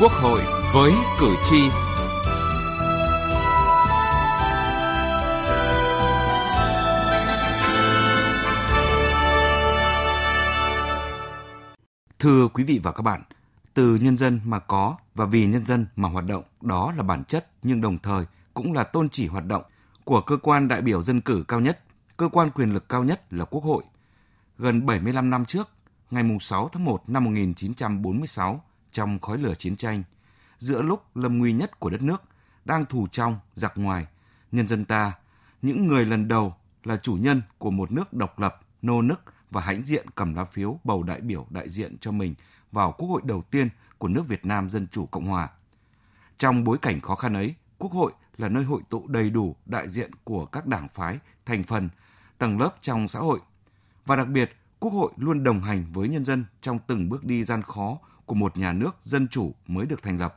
Quốc hội với cử tri. Thưa quý vị và các bạn, từ nhân dân mà có và vì nhân dân mà hoạt động, đó là bản chất nhưng đồng thời cũng là tôn chỉ hoạt động của cơ quan đại biểu dân cử cao nhất, cơ quan quyền lực cao nhất là Quốc hội. Gần 75 năm trước, ngày 6 tháng 1 năm 1946, trong khói lửa chiến tranh, giữa lúc lâm nguy nhất của đất nước, đang thù trong, giặc ngoài, nhân dân ta, những người lần đầu là chủ nhân của một nước độc lập, nô nức và hãnh diện cầm lá phiếu bầu đại biểu đại diện cho mình vào Quốc hội đầu tiên của nước Việt Nam Dân Chủ Cộng Hòa. Trong bối cảnh khó khăn ấy, Quốc hội là nơi hội tụ đầy đủ đại diện của các đảng phái, thành phần, tầng lớp trong xã hội. Và đặc biệt, Quốc hội luôn đồng hành với nhân dân trong từng bước đi gian khó của một nhà nước dân chủ mới được thành lập.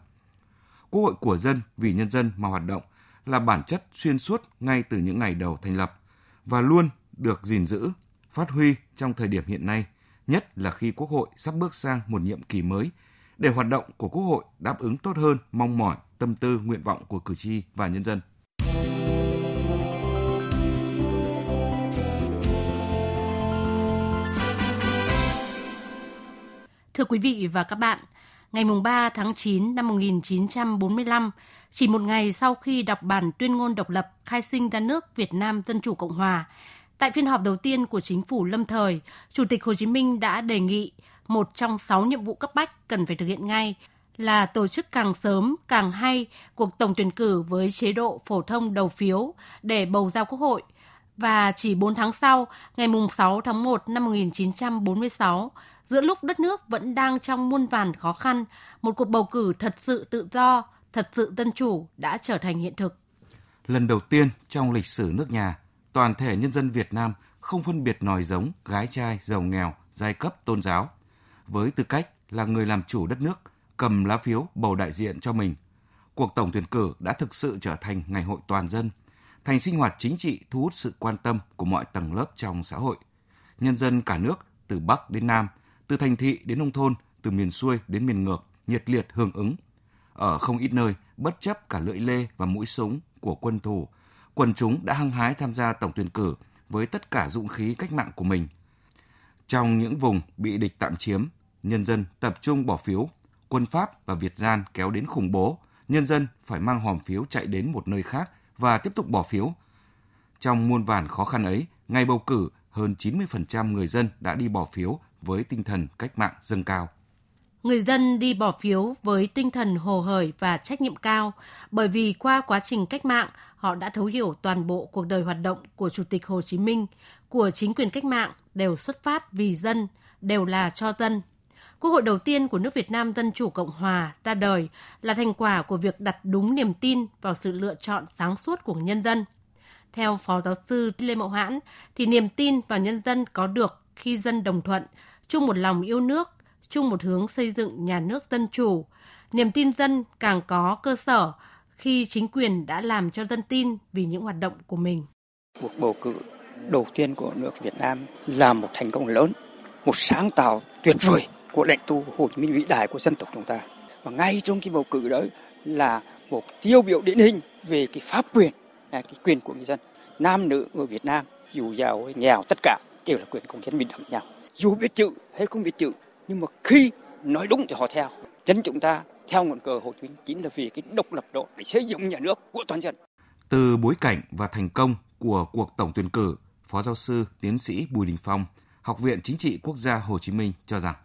Quốc hội của dân vì nhân dân mà hoạt động là bản chất xuyên suốt ngay từ những ngày đầu thành lập và luôn được gìn giữ, phát huy trong thời điểm hiện nay, nhất là khi Quốc hội sắp bước sang một nhiệm kỳ mới để hoạt động của Quốc hội đáp ứng tốt hơn mong mỏi, tâm tư, nguyện vọng của cử tri và nhân dân. Thưa quý vị và các bạn, ngày 3 tháng 9 năm 1945, chỉ một ngày sau khi đọc bản tuyên ngôn độc lập khai sinh ra nước Việt Nam Dân Chủ Cộng Hòa, tại phiên họp đầu tiên của chính phủ lâm thời, Chủ tịch Hồ Chí Minh đã đề nghị một trong sáu nhiệm vụ cấp bách cần phải thực hiện ngay là tổ chức càng sớm càng hay cuộc tổng tuyển cử với chế độ phổ thông đầu phiếu để bầu ra quốc hội. Và chỉ 4 tháng sau, ngày 6 tháng 1 năm 1946, giữa lúc đất nước vẫn đang trong muôn vàn khó khăn, một cuộc bầu cử thật sự tự do, thật sự dân chủ đã trở thành hiện thực. Lần đầu tiên trong lịch sử nước nhà, toàn thể nhân dân Việt Nam không phân biệt nòi giống, gái trai, giàu nghèo, giai cấp, tôn giáo. Với tư cách là người làm chủ đất nước, cầm lá phiếu bầu đại diện cho mình, cuộc tổng tuyển cử đã thực sự trở thành ngày hội toàn dân, thành sinh hoạt chính trị thu hút sự quan tâm của mọi tầng lớp trong xã hội. Nhân dân cả nước từ Bắc đến Nam – từ thành thị đến nông thôn, từ miền xuôi đến miền ngược, nhiệt liệt hưởng ứng. Ở không ít nơi, bất chấp cả lưỡi lê và mũi súng của quân thù, quần chúng đã hăng hái tham gia tổng tuyển cử với tất cả dũng khí cách mạng của mình. Trong những vùng bị địch tạm chiếm, nhân dân tập trung bỏ phiếu, quân Pháp và Việt gian kéo đến khủng bố, nhân dân phải mang hòm phiếu chạy đến một nơi khác và tiếp tục bỏ phiếu. Trong muôn vàn khó khăn ấy, ngày bầu cử, hơn 90% người dân đã đi bỏ phiếu với tinh thần cách mạng dâng cao. Người dân đi bỏ phiếu với tinh thần hồ hởi và trách nhiệm cao, bởi vì qua quá trình cách mạng, họ đã thấu hiểu toàn bộ cuộc đời hoạt động của Chủ tịch Hồ Chí Minh, của chính quyền cách mạng đều xuất phát vì dân, đều là cho dân. Quốc hội đầu tiên của nước Việt Nam Dân Chủ Cộng Hòa ra đời là thành quả của việc đặt đúng niềm tin vào sự lựa chọn sáng suốt của nhân dân. Theo Phó Giáo sư Lê Mậu Hãn, thì niềm tin vào nhân dân có được khi dân đồng thuận, chung một lòng yêu nước, chung một hướng xây dựng nhà nước dân chủ. Niềm tin dân càng có cơ sở khi chính quyền đã làm cho dân tin vì những hoạt động của mình. Cuộc bầu cử đầu tiên của nước Việt Nam là một thành công lớn, một sáng tạo tuyệt vời của lãnh tụ Hồ Chí Minh vĩ đại của dân tộc chúng ta. Và ngay trong cái bầu cử đó là một tiêu biểu điển hình về cái pháp quyền, à, cái quyền của người dân. Nam nữ ở Việt Nam dù giàu hay nghèo tất cả đều là quyền công dân bình đẳng nhau dù biết chữ hay không biết chữ nhưng mà khi nói đúng thì họ theo dân chúng ta theo ngọn cờ Hồ Chí Minh chính là vì cái độc lập đó để xây dựng nhà nước của toàn dân. Từ bối cảnh và thành công của cuộc tổng tuyển cử, Phó giáo sư tiến sĩ Bùi Đình Phong, Học viện Chính trị Quốc gia Hồ Chí Minh cho rằng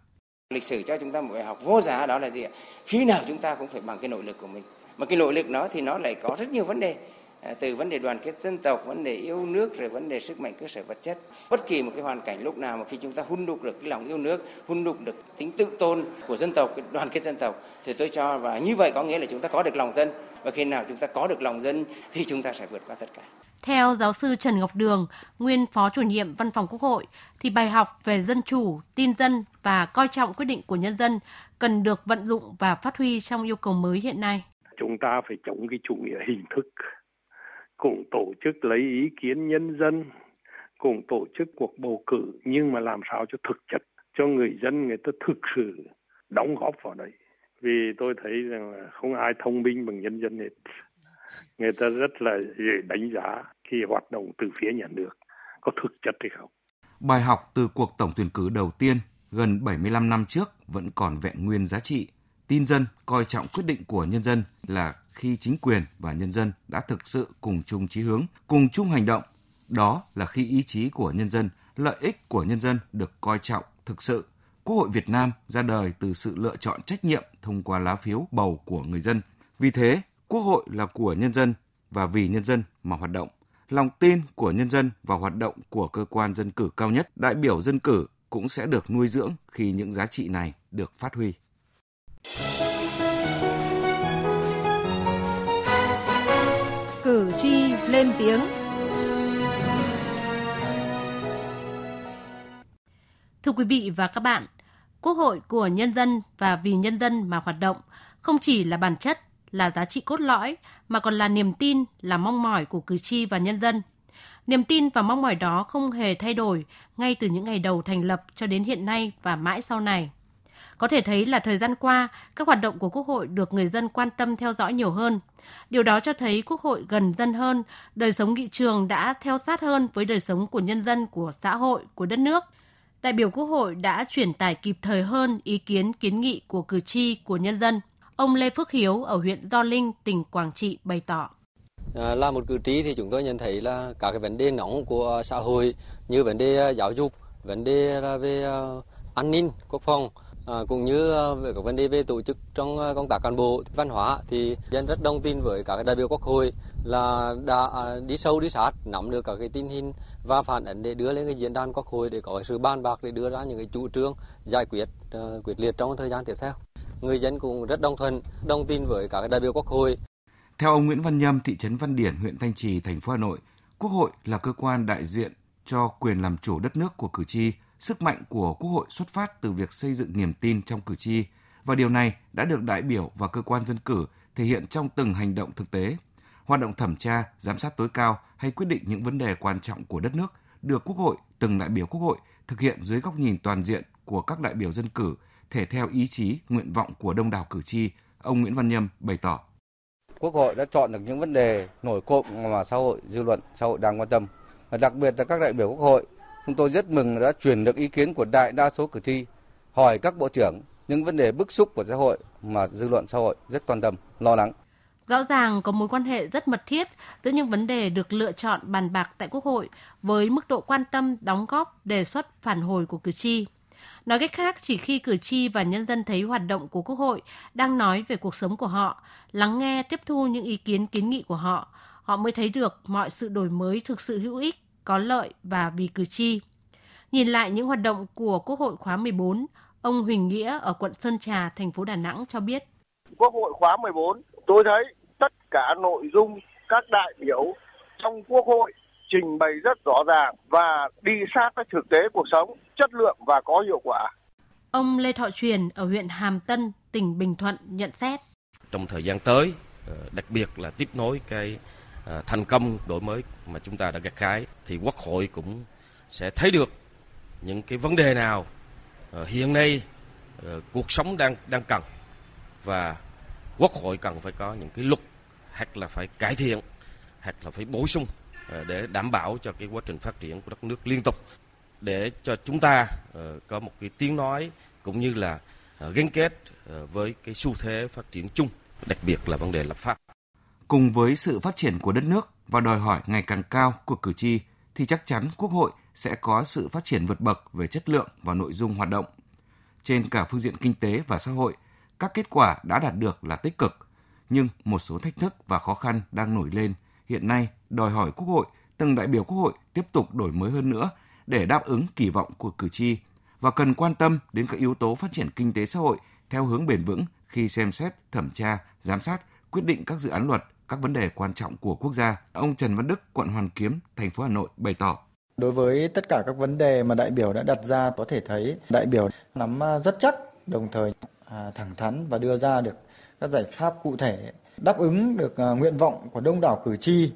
lịch sử cho chúng ta một bài học vô giá đó là gì ạ? Khi nào chúng ta cũng phải bằng cái nội lực của mình. Mà cái nội lực đó thì nó lại có rất nhiều vấn đề từ vấn đề đoàn kết dân tộc, vấn đề yêu nước rồi vấn đề sức mạnh cơ sở vật chất. Bất kỳ một cái hoàn cảnh lúc nào mà khi chúng ta hun đúc được cái lòng yêu nước, hun đúc được tính tự tôn của dân tộc, cái đoàn kết dân tộc thì tôi cho và như vậy có nghĩa là chúng ta có được lòng dân và khi nào chúng ta có được lòng dân thì chúng ta sẽ vượt qua tất cả. Theo giáo sư Trần Ngọc Đường, nguyên phó chủ nhiệm Văn phòng Quốc hội, thì bài học về dân chủ, tin dân và coi trọng quyết định của nhân dân cần được vận dụng và phát huy trong yêu cầu mới hiện nay. Chúng ta phải chống cái chủ nghĩa hình thức cũng tổ chức lấy ý kiến nhân dân, cũng tổ chức cuộc bầu cử, nhưng mà làm sao cho thực chất, cho người dân người ta thực sự đóng góp vào đấy. Vì tôi thấy rằng là không ai thông minh bằng nhân dân hết. Người ta rất là dễ đánh giá khi hoạt động từ phía nhà nước, có thực chất hay không. Bài học từ cuộc tổng tuyển cử đầu tiên gần 75 năm trước vẫn còn vẹn nguyên giá trị. Tin dân, coi trọng quyết định của nhân dân là khi chính quyền và nhân dân đã thực sự cùng chung chí hướng, cùng chung hành động. Đó là khi ý chí của nhân dân, lợi ích của nhân dân được coi trọng thực sự. Quốc hội Việt Nam ra đời từ sự lựa chọn trách nhiệm thông qua lá phiếu bầu của người dân. Vì thế, Quốc hội là của nhân dân và vì nhân dân mà hoạt động. Lòng tin của nhân dân vào hoạt động của cơ quan dân cử cao nhất, đại biểu dân cử cũng sẽ được nuôi dưỡng khi những giá trị này được phát huy. Lên tiếng. Thưa quý vị và các bạn, Quốc hội của nhân dân và vì nhân dân mà hoạt động không chỉ là bản chất, là giá trị cốt lõi mà còn là niềm tin, là mong mỏi của cử tri và nhân dân. Niềm tin và mong mỏi đó không hề thay đổi ngay từ những ngày đầu thành lập cho đến hiện nay và mãi sau này. Có thể thấy là thời gian qua, các hoạt động của Quốc hội được người dân quan tâm theo dõi nhiều hơn. Điều đó cho thấy Quốc hội gần dân hơn, đời sống nghị trường đã theo sát hơn với đời sống của nhân dân, của xã hội, của đất nước. Đại biểu Quốc hội đã truyền tải kịp thời hơn ý kiến kiến nghị của cử tri, của nhân dân. Ông Lê Phước Hiếu ở huyện Do Linh, tỉnh Quảng Trị bày tỏ. À, là một cử tri thì chúng tôi nhận thấy là các cái vấn đề nóng của xã hội như vấn đề à, giáo dục, vấn đề là về à, an ninh, quốc phòng, À, cũng như ờ, về các vấn đề về tổ chức trong ờ, công tác cán bộ văn hóa thì dân rất đồng tin với các đại biểu quốc hội là đã à, đi sâu đi sát nắm được các cái tin hình và phản ánh để đưa lên cái diễn đàn quốc hội để có sự ban bạc để đưa ra những cái chủ trương giải quyết uh, quyết liệt trong thời gian tiếp theo. Người dân cũng rất đồng thuận đồng tin với các đại biểu quốc hội. Theo ông Nguyễn Văn Nhâm thị trấn Văn Điển huyện Thanh Trì thành phố Hà Nội Quốc hội là cơ quan đại diện cho quyền làm chủ đất nước của cử tri. Sức mạnh của Quốc hội xuất phát từ việc xây dựng niềm tin trong cử tri và điều này đã được đại biểu và cơ quan dân cử thể hiện trong từng hành động thực tế. Hoạt động thẩm tra, giám sát tối cao hay quyết định những vấn đề quan trọng của đất nước được Quốc hội, từng đại biểu Quốc hội thực hiện dưới góc nhìn toàn diện của các đại biểu dân cử, thể theo ý chí, nguyện vọng của đông đảo cử tri, ông Nguyễn Văn Nhâm bày tỏ. Quốc hội đã chọn được những vấn đề nổi cộm mà xã hội, dư luận, xã hội đang quan tâm. Và đặc biệt là các đại biểu Quốc hội Chúng tôi rất mừng đã truyền được ý kiến của đại đa số cử tri, hỏi các bộ trưởng những vấn đề bức xúc của xã hội mà dư luận xã hội rất quan tâm, lo lắng. Rõ ràng có mối quan hệ rất mật thiết giữa những vấn đề được lựa chọn bàn bạc tại Quốc hội với mức độ quan tâm, đóng góp, đề xuất, phản hồi của cử tri. Nói cách khác, chỉ khi cử tri và nhân dân thấy hoạt động của Quốc hội đang nói về cuộc sống của họ, lắng nghe, tiếp thu những ý kiến kiến nghị của họ, họ mới thấy được mọi sự đổi mới thực sự hữu ích có lợi và vì cử tri. Nhìn lại những hoạt động của Quốc hội khóa 14, ông Huỳnh Nghĩa ở quận Sơn Trà, thành phố Đà Nẵng cho biết. Quốc hội khóa 14, tôi thấy tất cả nội dung các đại biểu trong Quốc hội trình bày rất rõ ràng và đi sát với thực tế cuộc sống, chất lượng và có hiệu quả. Ông Lê Thọ Truyền ở huyện Hàm Tân, tỉnh Bình Thuận nhận xét. Trong thời gian tới, ờ, đặc biệt là tiếp nối cái Ờ, thành công đổi mới mà chúng ta đã gặt hái thì quốc hội cũng sẽ thấy được những cái vấn đề nào ờ, hiện nay ờ, cuộc sống đang đang cần. Và quốc hội cần phải có những cái luật, hoặc là phải cải thiện, hoặc là phải bổ sung để đảm bảo cho cái quá trình phát triển của đất nước liên tục. Để cho chúng ta có một cái tiếng nói cũng như là gắn kết với cái xu thế phát triển chung, đặc biệt là vấn đề lập pháp cùng với sự phát triển của đất nước và đòi hỏi ngày càng cao của cử tri thì chắc chắn Quốc hội sẽ có sự phát triển vượt bậc về chất lượng và nội dung hoạt động. Trên cả phương diện kinh tế và xã hội, các kết quả đã đạt được là tích cực, nhưng một số thách thức và khó khăn đang nổi lên hiện nay đòi hỏi Quốc hội, từng đại biểu Quốc hội tiếp tục đổi mới hơn nữa để đáp ứng kỳ vọng của cử tri và cần quan tâm đến các yếu tố phát triển kinh tế xã hội theo hướng bền vững khi xem xét, thẩm tra, giám sát, quyết định các dự án luật các vấn đề quan trọng của quốc gia. Ông Trần Văn Đức, quận Hoàn Kiếm, thành phố Hà Nội bày tỏ. Đối với tất cả các vấn đề mà đại biểu đã đặt ra có thể thấy đại biểu nắm à, rất chắc, đồng thời à, thẳng thắn và đưa ra được các giải pháp cụ thể đáp ứng được à, nguyện vọng của đông đảo cử tri.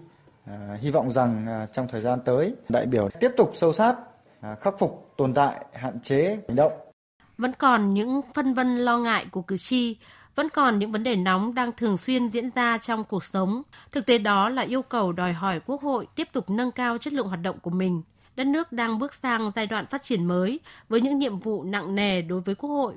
Hy vọng rằng trong thời gian tới, đại biểu tiếp tục sâu sát, khắc phục tồn tại, hạn chế hành động. Vẫn còn những phân vân lo ngại của cử tri vẫn còn những vấn đề nóng đang thường xuyên diễn ra trong cuộc sống. Thực tế đó là yêu cầu đòi hỏi Quốc hội tiếp tục nâng cao chất lượng hoạt động của mình. Đất nước đang bước sang giai đoạn phát triển mới với những nhiệm vụ nặng nề đối với Quốc hội.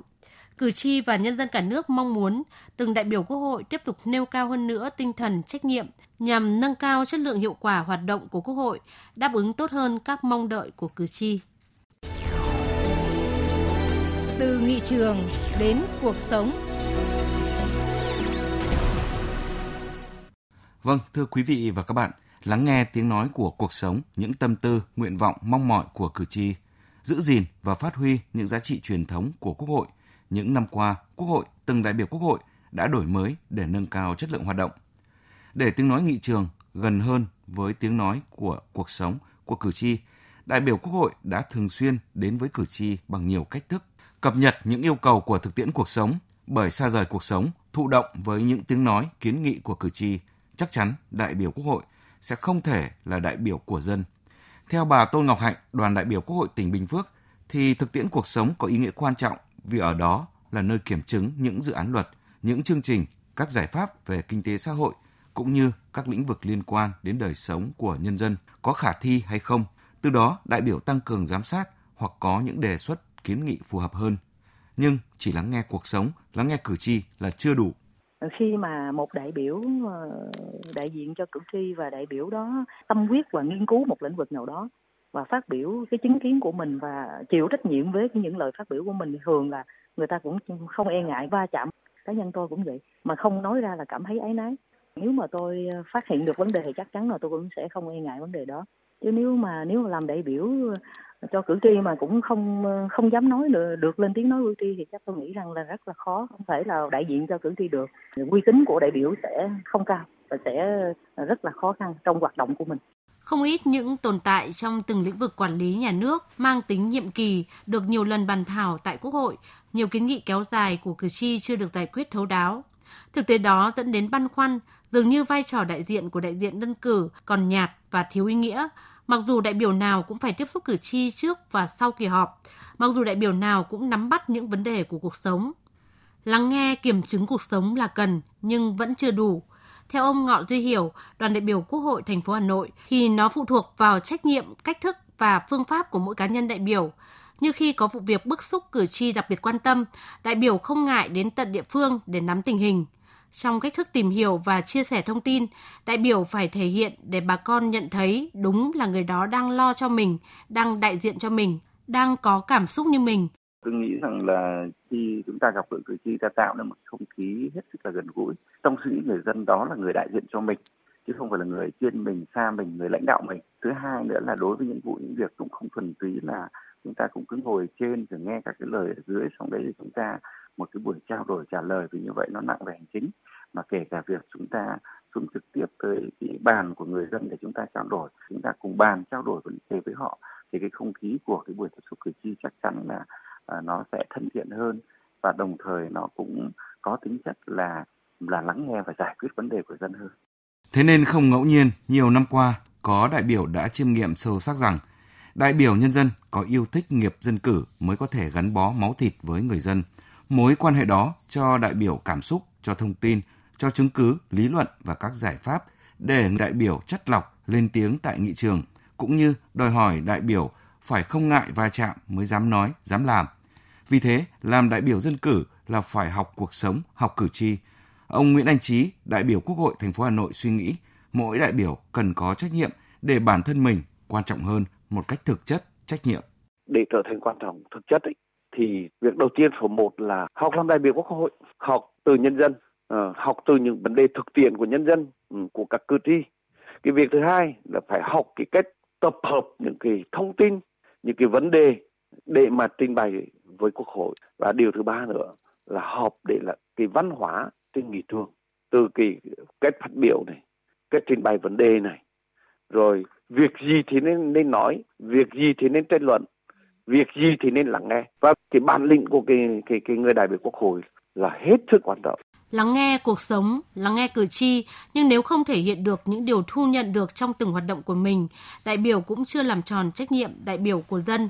Cử tri và nhân dân cả nước mong muốn từng đại biểu Quốc hội tiếp tục nêu cao hơn nữa tinh thần trách nhiệm nhằm nâng cao chất lượng hiệu quả hoạt động của Quốc hội, đáp ứng tốt hơn các mong đợi của cử tri. Từ nghị trường đến cuộc sống. Vâng, thưa quý vị và các bạn, lắng nghe tiếng nói của cuộc sống, những tâm tư, nguyện vọng, mong mỏi của cử tri, giữ gìn và phát huy những giá trị truyền thống của Quốc hội. Những năm qua, Quốc hội, từng đại biểu Quốc hội đã đổi mới để nâng cao chất lượng hoạt động. Để tiếng nói nghị trường gần hơn với tiếng nói của cuộc sống của cử tri, đại biểu Quốc hội đã thường xuyên đến với cử tri bằng nhiều cách thức, cập nhật những yêu cầu của thực tiễn cuộc sống, bởi xa rời cuộc sống, thụ động với những tiếng nói, kiến nghị của cử tri, chắc chắn đại biểu Quốc hội sẽ không thể là đại biểu của dân. Theo bà Tôn Ngọc Hạnh, đoàn đại biểu Quốc hội tỉnh Bình Phước, thì thực tiễn cuộc sống có ý nghĩa quan trọng vì ở đó là nơi kiểm chứng những dự án luật, những chương trình, các giải pháp về kinh tế xã hội cũng như các lĩnh vực liên quan đến đời sống của nhân dân có khả thi hay không. Từ đó, đại biểu tăng cường giám sát hoặc có những đề xuất kiến nghị phù hợp hơn. Nhưng chỉ lắng nghe cuộc sống, lắng nghe cử tri là chưa đủ khi mà một đại biểu ờ, đại diện cho cử tri và đại biểu đó tâm huyết và nghiên cứu một lĩnh vực nào đó và phát biểu cái chứng kiến của mình và chịu trách nhiệm với những lời phát biểu của mình thường là người ta cũng không e ngại va chạm. Cá nhân tôi cũng vậy, mà không nói ra là cảm thấy áy náy. Nếu mà tôi ờ, phát hiện được vấn đề thì chắc chắn là tôi cũng sẽ không e ngại vấn đề đó chứ nếu mà nếu mà làm đại biểu ờ, cho cử tri mà cũng không ờ, không dám nói được, được lên tiếng nói cử tri thì chắc tôi nghĩ rằng là rất là khó. Không thể là đại diện cho cử tri được. Uy tín của đại biểu sẽ không cao và sẽ ờ, rất là khó khăn trong hoạt động của mình. Không ít những tồn tại trong từng lĩnh vực quản lý nhà nước mang tính nhiệm kỳ được nhiều lần bàn thảo tại Quốc hội, nhiều kiến nghị kéo dài của cử tri chưa được giải quyết thấu đáo. Thực tế đó dẫn đến băn khoăn, dường như vai trò đại diện của đại diện đơn cử còn nhạt và thiếu ý nghĩa, mặc dù đại biểu nào cũng phải tiếp xúc cử tri trước và sau kỳ họp, mặc dù đại biểu nào cũng nắm bắt những vấn đề của cuộc sống. Lắng nghe kiểm chứng cuộc sống là cần nhưng vẫn chưa đủ. Theo ông Ngọ Duy Hiểu, đoàn đại biểu Quốc hội thành phố Hà Nội thì nó phụ thuộc vào trách nhiệm, cách thức và phương pháp của mỗi cá nhân đại biểu. Như khi có vụ việc bức xúc cử tri đặc biệt quan tâm, đại biểu không ngại đến tận địa phương để nắm tình hình. Trong cách thức tìm hiểu và chia sẻ thông tin, đại biểu phải thể hiện để bà con nhận thấy đúng là người đó đang lo cho mình, đang đại diện cho mình, đang có cảm xúc như mình. Tôi nghĩ rằng là khi chúng ta gặp gỡ cử tri ta tạo nên một không khí hết sức là gần gũi. Trong suy nghĩ người dân đó là người đại diện cho mình chứ không phải là người trên mình, xa mình, người lãnh đạo mình. Thứ hai nữa là đối với những vụ những việc cũng không thuần túy là chúng ta cũng cứ ngồi trên rồi nghe các cái lời ở dưới xong đấy thì chúng ta một cái buổi trao đổi trả lời vì như vậy nó nặng về hành chính mà kể cả việc chúng ta xuống trực tiếp tới cái bàn của người dân để chúng ta trao đổi chúng ta cùng bàn trao đổi vấn đề với họ thì cái không khí của cái buổi tiếp xúc cử tri chắc chắn là à, nó sẽ thân thiện hơn và đồng thời nó cũng có tính chất là là lắng nghe và giải quyết vấn đề của dân hơn. Thế nên không ngẫu nhiên, nhiều năm qua có đại biểu đã chiêm nghiệm sâu sắc rằng đại biểu nhân dân có yêu thích nghiệp dân cử mới có thể gắn bó máu thịt với người dân. Mối quan hệ đó cho đại biểu cảm xúc, cho thông tin, cho chứng cứ, lý luận và các giải pháp để đại biểu chất lọc lên tiếng tại nghị trường, cũng như đòi hỏi đại biểu phải không ngại va chạm mới dám nói, dám làm. Vì thế, làm đại biểu dân cử là phải học cuộc sống, học cử tri. Ông Nguyễn Anh Trí, đại biểu Quốc hội thành phố Hà Nội suy nghĩ, mỗi đại biểu cần có trách nhiệm để bản thân mình quan trọng hơn một cách thực chất, trách nhiệm. Để trở thành quan trọng thực chất ấy, thì việc đầu tiên số một là học làm đại biểu Quốc hội, học từ nhân dân, ờ, học từ những vấn đề thực tiễn của nhân dân, ừ, của các cử tri. Cái việc thứ hai là phải học cái cách tập hợp những cái thông tin, những cái vấn đề để mà trình bày với quốc hội và điều thứ ba nữa là họp để là cái văn hóa trên nghị trường từ cái cách phát biểu này cách trình bày vấn đề này. Rồi việc gì thì nên nên nói việc gì thì nên tranh luận việc gì thì nên lắng nghe. Và cái bản lĩnh của cái cái cái người đại biểu quốc hội là hết sức quan trọng. Lắng nghe cuộc sống, lắng nghe cử tri, nhưng nếu không thể hiện được những điều thu nhận được trong từng hoạt động của mình, đại biểu cũng chưa làm tròn trách nhiệm đại biểu của dân.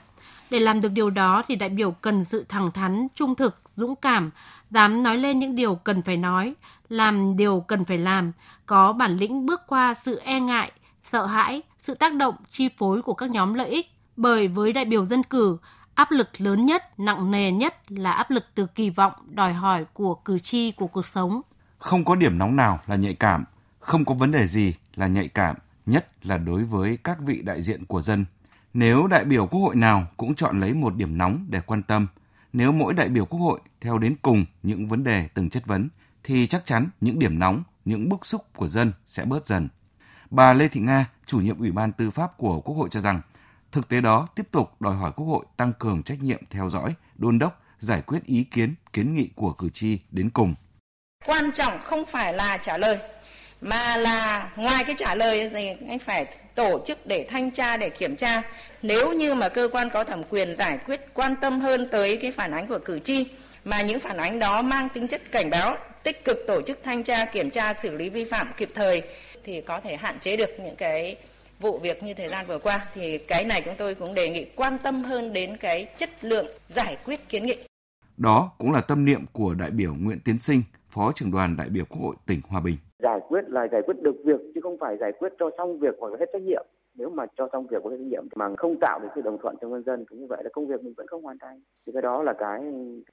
Để làm được điều đó thì đại biểu cần sự thẳng thắn, trung thực, dũng cảm, dám nói lên những điều cần phải nói, làm điều cần phải làm, có bản lĩnh bước qua sự e ngại, sợ hãi, sự tác động, chi phối của các nhóm lợi ích. Bởi với đại biểu dân cử, áp lực lớn nhất, nặng nề nhất là áp lực từ kỳ vọng, đòi hỏi của cử tri của cuộc sống. Không có điểm nóng nào là nhạy cảm, không có vấn đề gì là nhạy cảm, nhất là đối với các vị đại diện của dân. Nếu đại biểu quốc hội nào cũng chọn lấy một điểm nóng để quan tâm, nếu mỗi đại biểu quốc hội theo đến cùng những vấn đề từng chất vấn, thì chắc chắn những điểm nóng, những bức xúc của dân sẽ bớt dần. Bà Lê Thị Nga, chủ nhiệm Ủy ban Tư pháp của Quốc hội cho rằng, thực tế đó tiếp tục đòi hỏi Quốc hội tăng cường trách nhiệm theo dõi, đôn đốc, giải quyết ý kiến, kiến nghị của cử tri đến cùng. Quan trọng không phải là trả lời, mà là ngoài cái trả lời thì anh phải tổ chức để thanh tra để kiểm tra nếu như mà cơ quan có thẩm quyền giải quyết quan tâm hơn tới cái phản ánh của cử tri mà những phản ánh đó mang tính chất cảnh báo tích cực tổ chức thanh tra kiểm tra xử lý vi phạm kịp thời thì có thể hạn chế được những cái vụ việc như thời gian vừa qua thì cái này chúng tôi cũng đề nghị quan tâm hơn đến cái chất lượng giải quyết kiến nghị. Đó cũng là tâm niệm của đại biểu Nguyễn Tiến Sinh, Phó trưởng đoàn đại biểu Quốc hội tỉnh Hòa Bình. Quyết là giải quyết được việc, chứ không phải giải quyết cho xong việc hoặc là hết trách nhiệm. Nếu mà cho xong việc có hết trách nhiệm mà không tạo được sự đồng thuận trong nhân dân cũng như vậy là công việc mình vẫn không hoàn thành. Thì cái đó là cái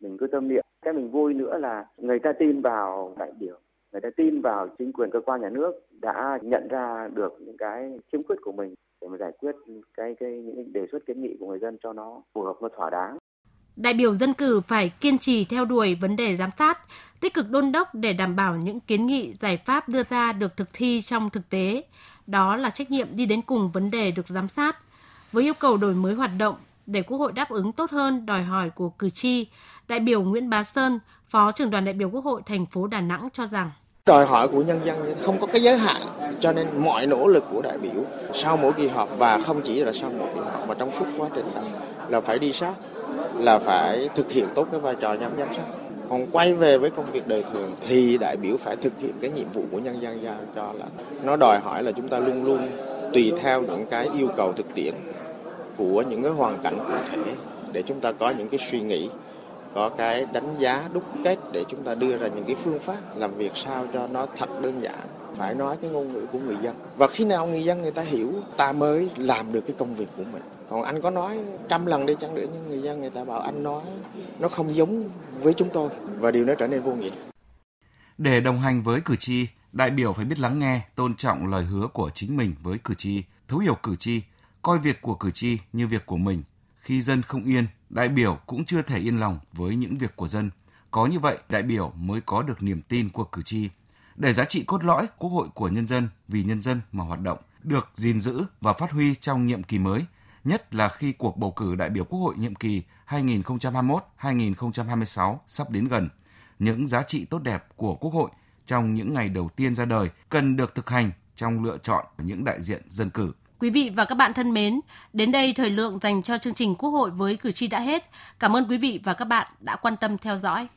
mình cứ tâm niệm. Cái mình vui nữa là người ta tin vào đại biểu, người ta tin vào chính quyền cơ quan nhà nước đã nhận ra được những cái khiếm khuyết của mình để mà giải quyết cái cái những đề xuất kiến nghị của người dân cho nó phù hợp và thỏa đáng. Đại biểu dân cử phải kiên trì theo đuổi vấn đề giám sát, tích cực đôn đốc để đảm bảo những kiến nghị giải pháp đưa ra được thực thi trong thực tế. Đó là trách nhiệm đi đến cùng vấn đề được giám sát. Với yêu cầu đổi mới hoạt động để Quốc hội đáp ứng tốt hơn đòi hỏi của cử tri, đại biểu Nguyễn Bá Sơn, Phó trưởng đoàn đại biểu Quốc hội thành phố Đà Nẵng cho rằng đòi hỏi của nhân dân không có cái giới hạn cho nên mọi nỗ lực của đại biểu sau mỗi kỳ họp và không chỉ là sau mỗi kỳ họp mà trong suốt quá trình đó là phải đi sát là phải thực hiện tốt cái vai trò giám giám sát. Còn quay về với công việc đời thường thì đại biểu phải thực hiện cái nhiệm vụ của nhân dân giao cho là nó đòi hỏi là chúng ta luôn luôn tùy theo những cái yêu cầu thực tiễn của những cái hoàn cảnh cụ thể để chúng ta có những cái suy nghĩ, có cái đánh giá đúc kết để chúng ta đưa ra những cái phương pháp làm việc sao cho nó thật đơn giản, phải nói cái ngôn ngữ của người dân. Và khi nào người dân người ta hiểu, ta mới làm được cái công việc của mình còn anh có nói trăm lần đi chăng nữa nhưng người dân người ta bảo anh nói nó không giống với chúng tôi và điều đó trở nên vô nghĩa để đồng hành với cử tri đại biểu phải biết lắng nghe tôn trọng lời hứa của chính mình với cử tri thấu hiểu cử tri coi việc của cử tri như việc của mình khi dân không yên đại biểu cũng chưa thể yên lòng với những việc của dân. Có như vậy, đại biểu mới có được niềm tin của cử tri. Để giá trị cốt lõi Quốc hội của nhân dân vì nhân dân mà hoạt động được gìn giữ và phát huy trong nhiệm kỳ mới, nhất là khi cuộc bầu cử đại biểu Quốc hội nhiệm kỳ 2021-2026 sắp đến gần. Những giá trị tốt đẹp của Quốc hội trong những ngày đầu tiên ra đời cần được thực hành trong lựa chọn những đại diện dân cử. Quý vị và các bạn thân mến, đến đây thời lượng dành cho chương trình Quốc hội với cử tri đã hết. Cảm ơn quý vị và các bạn đã quan tâm theo dõi.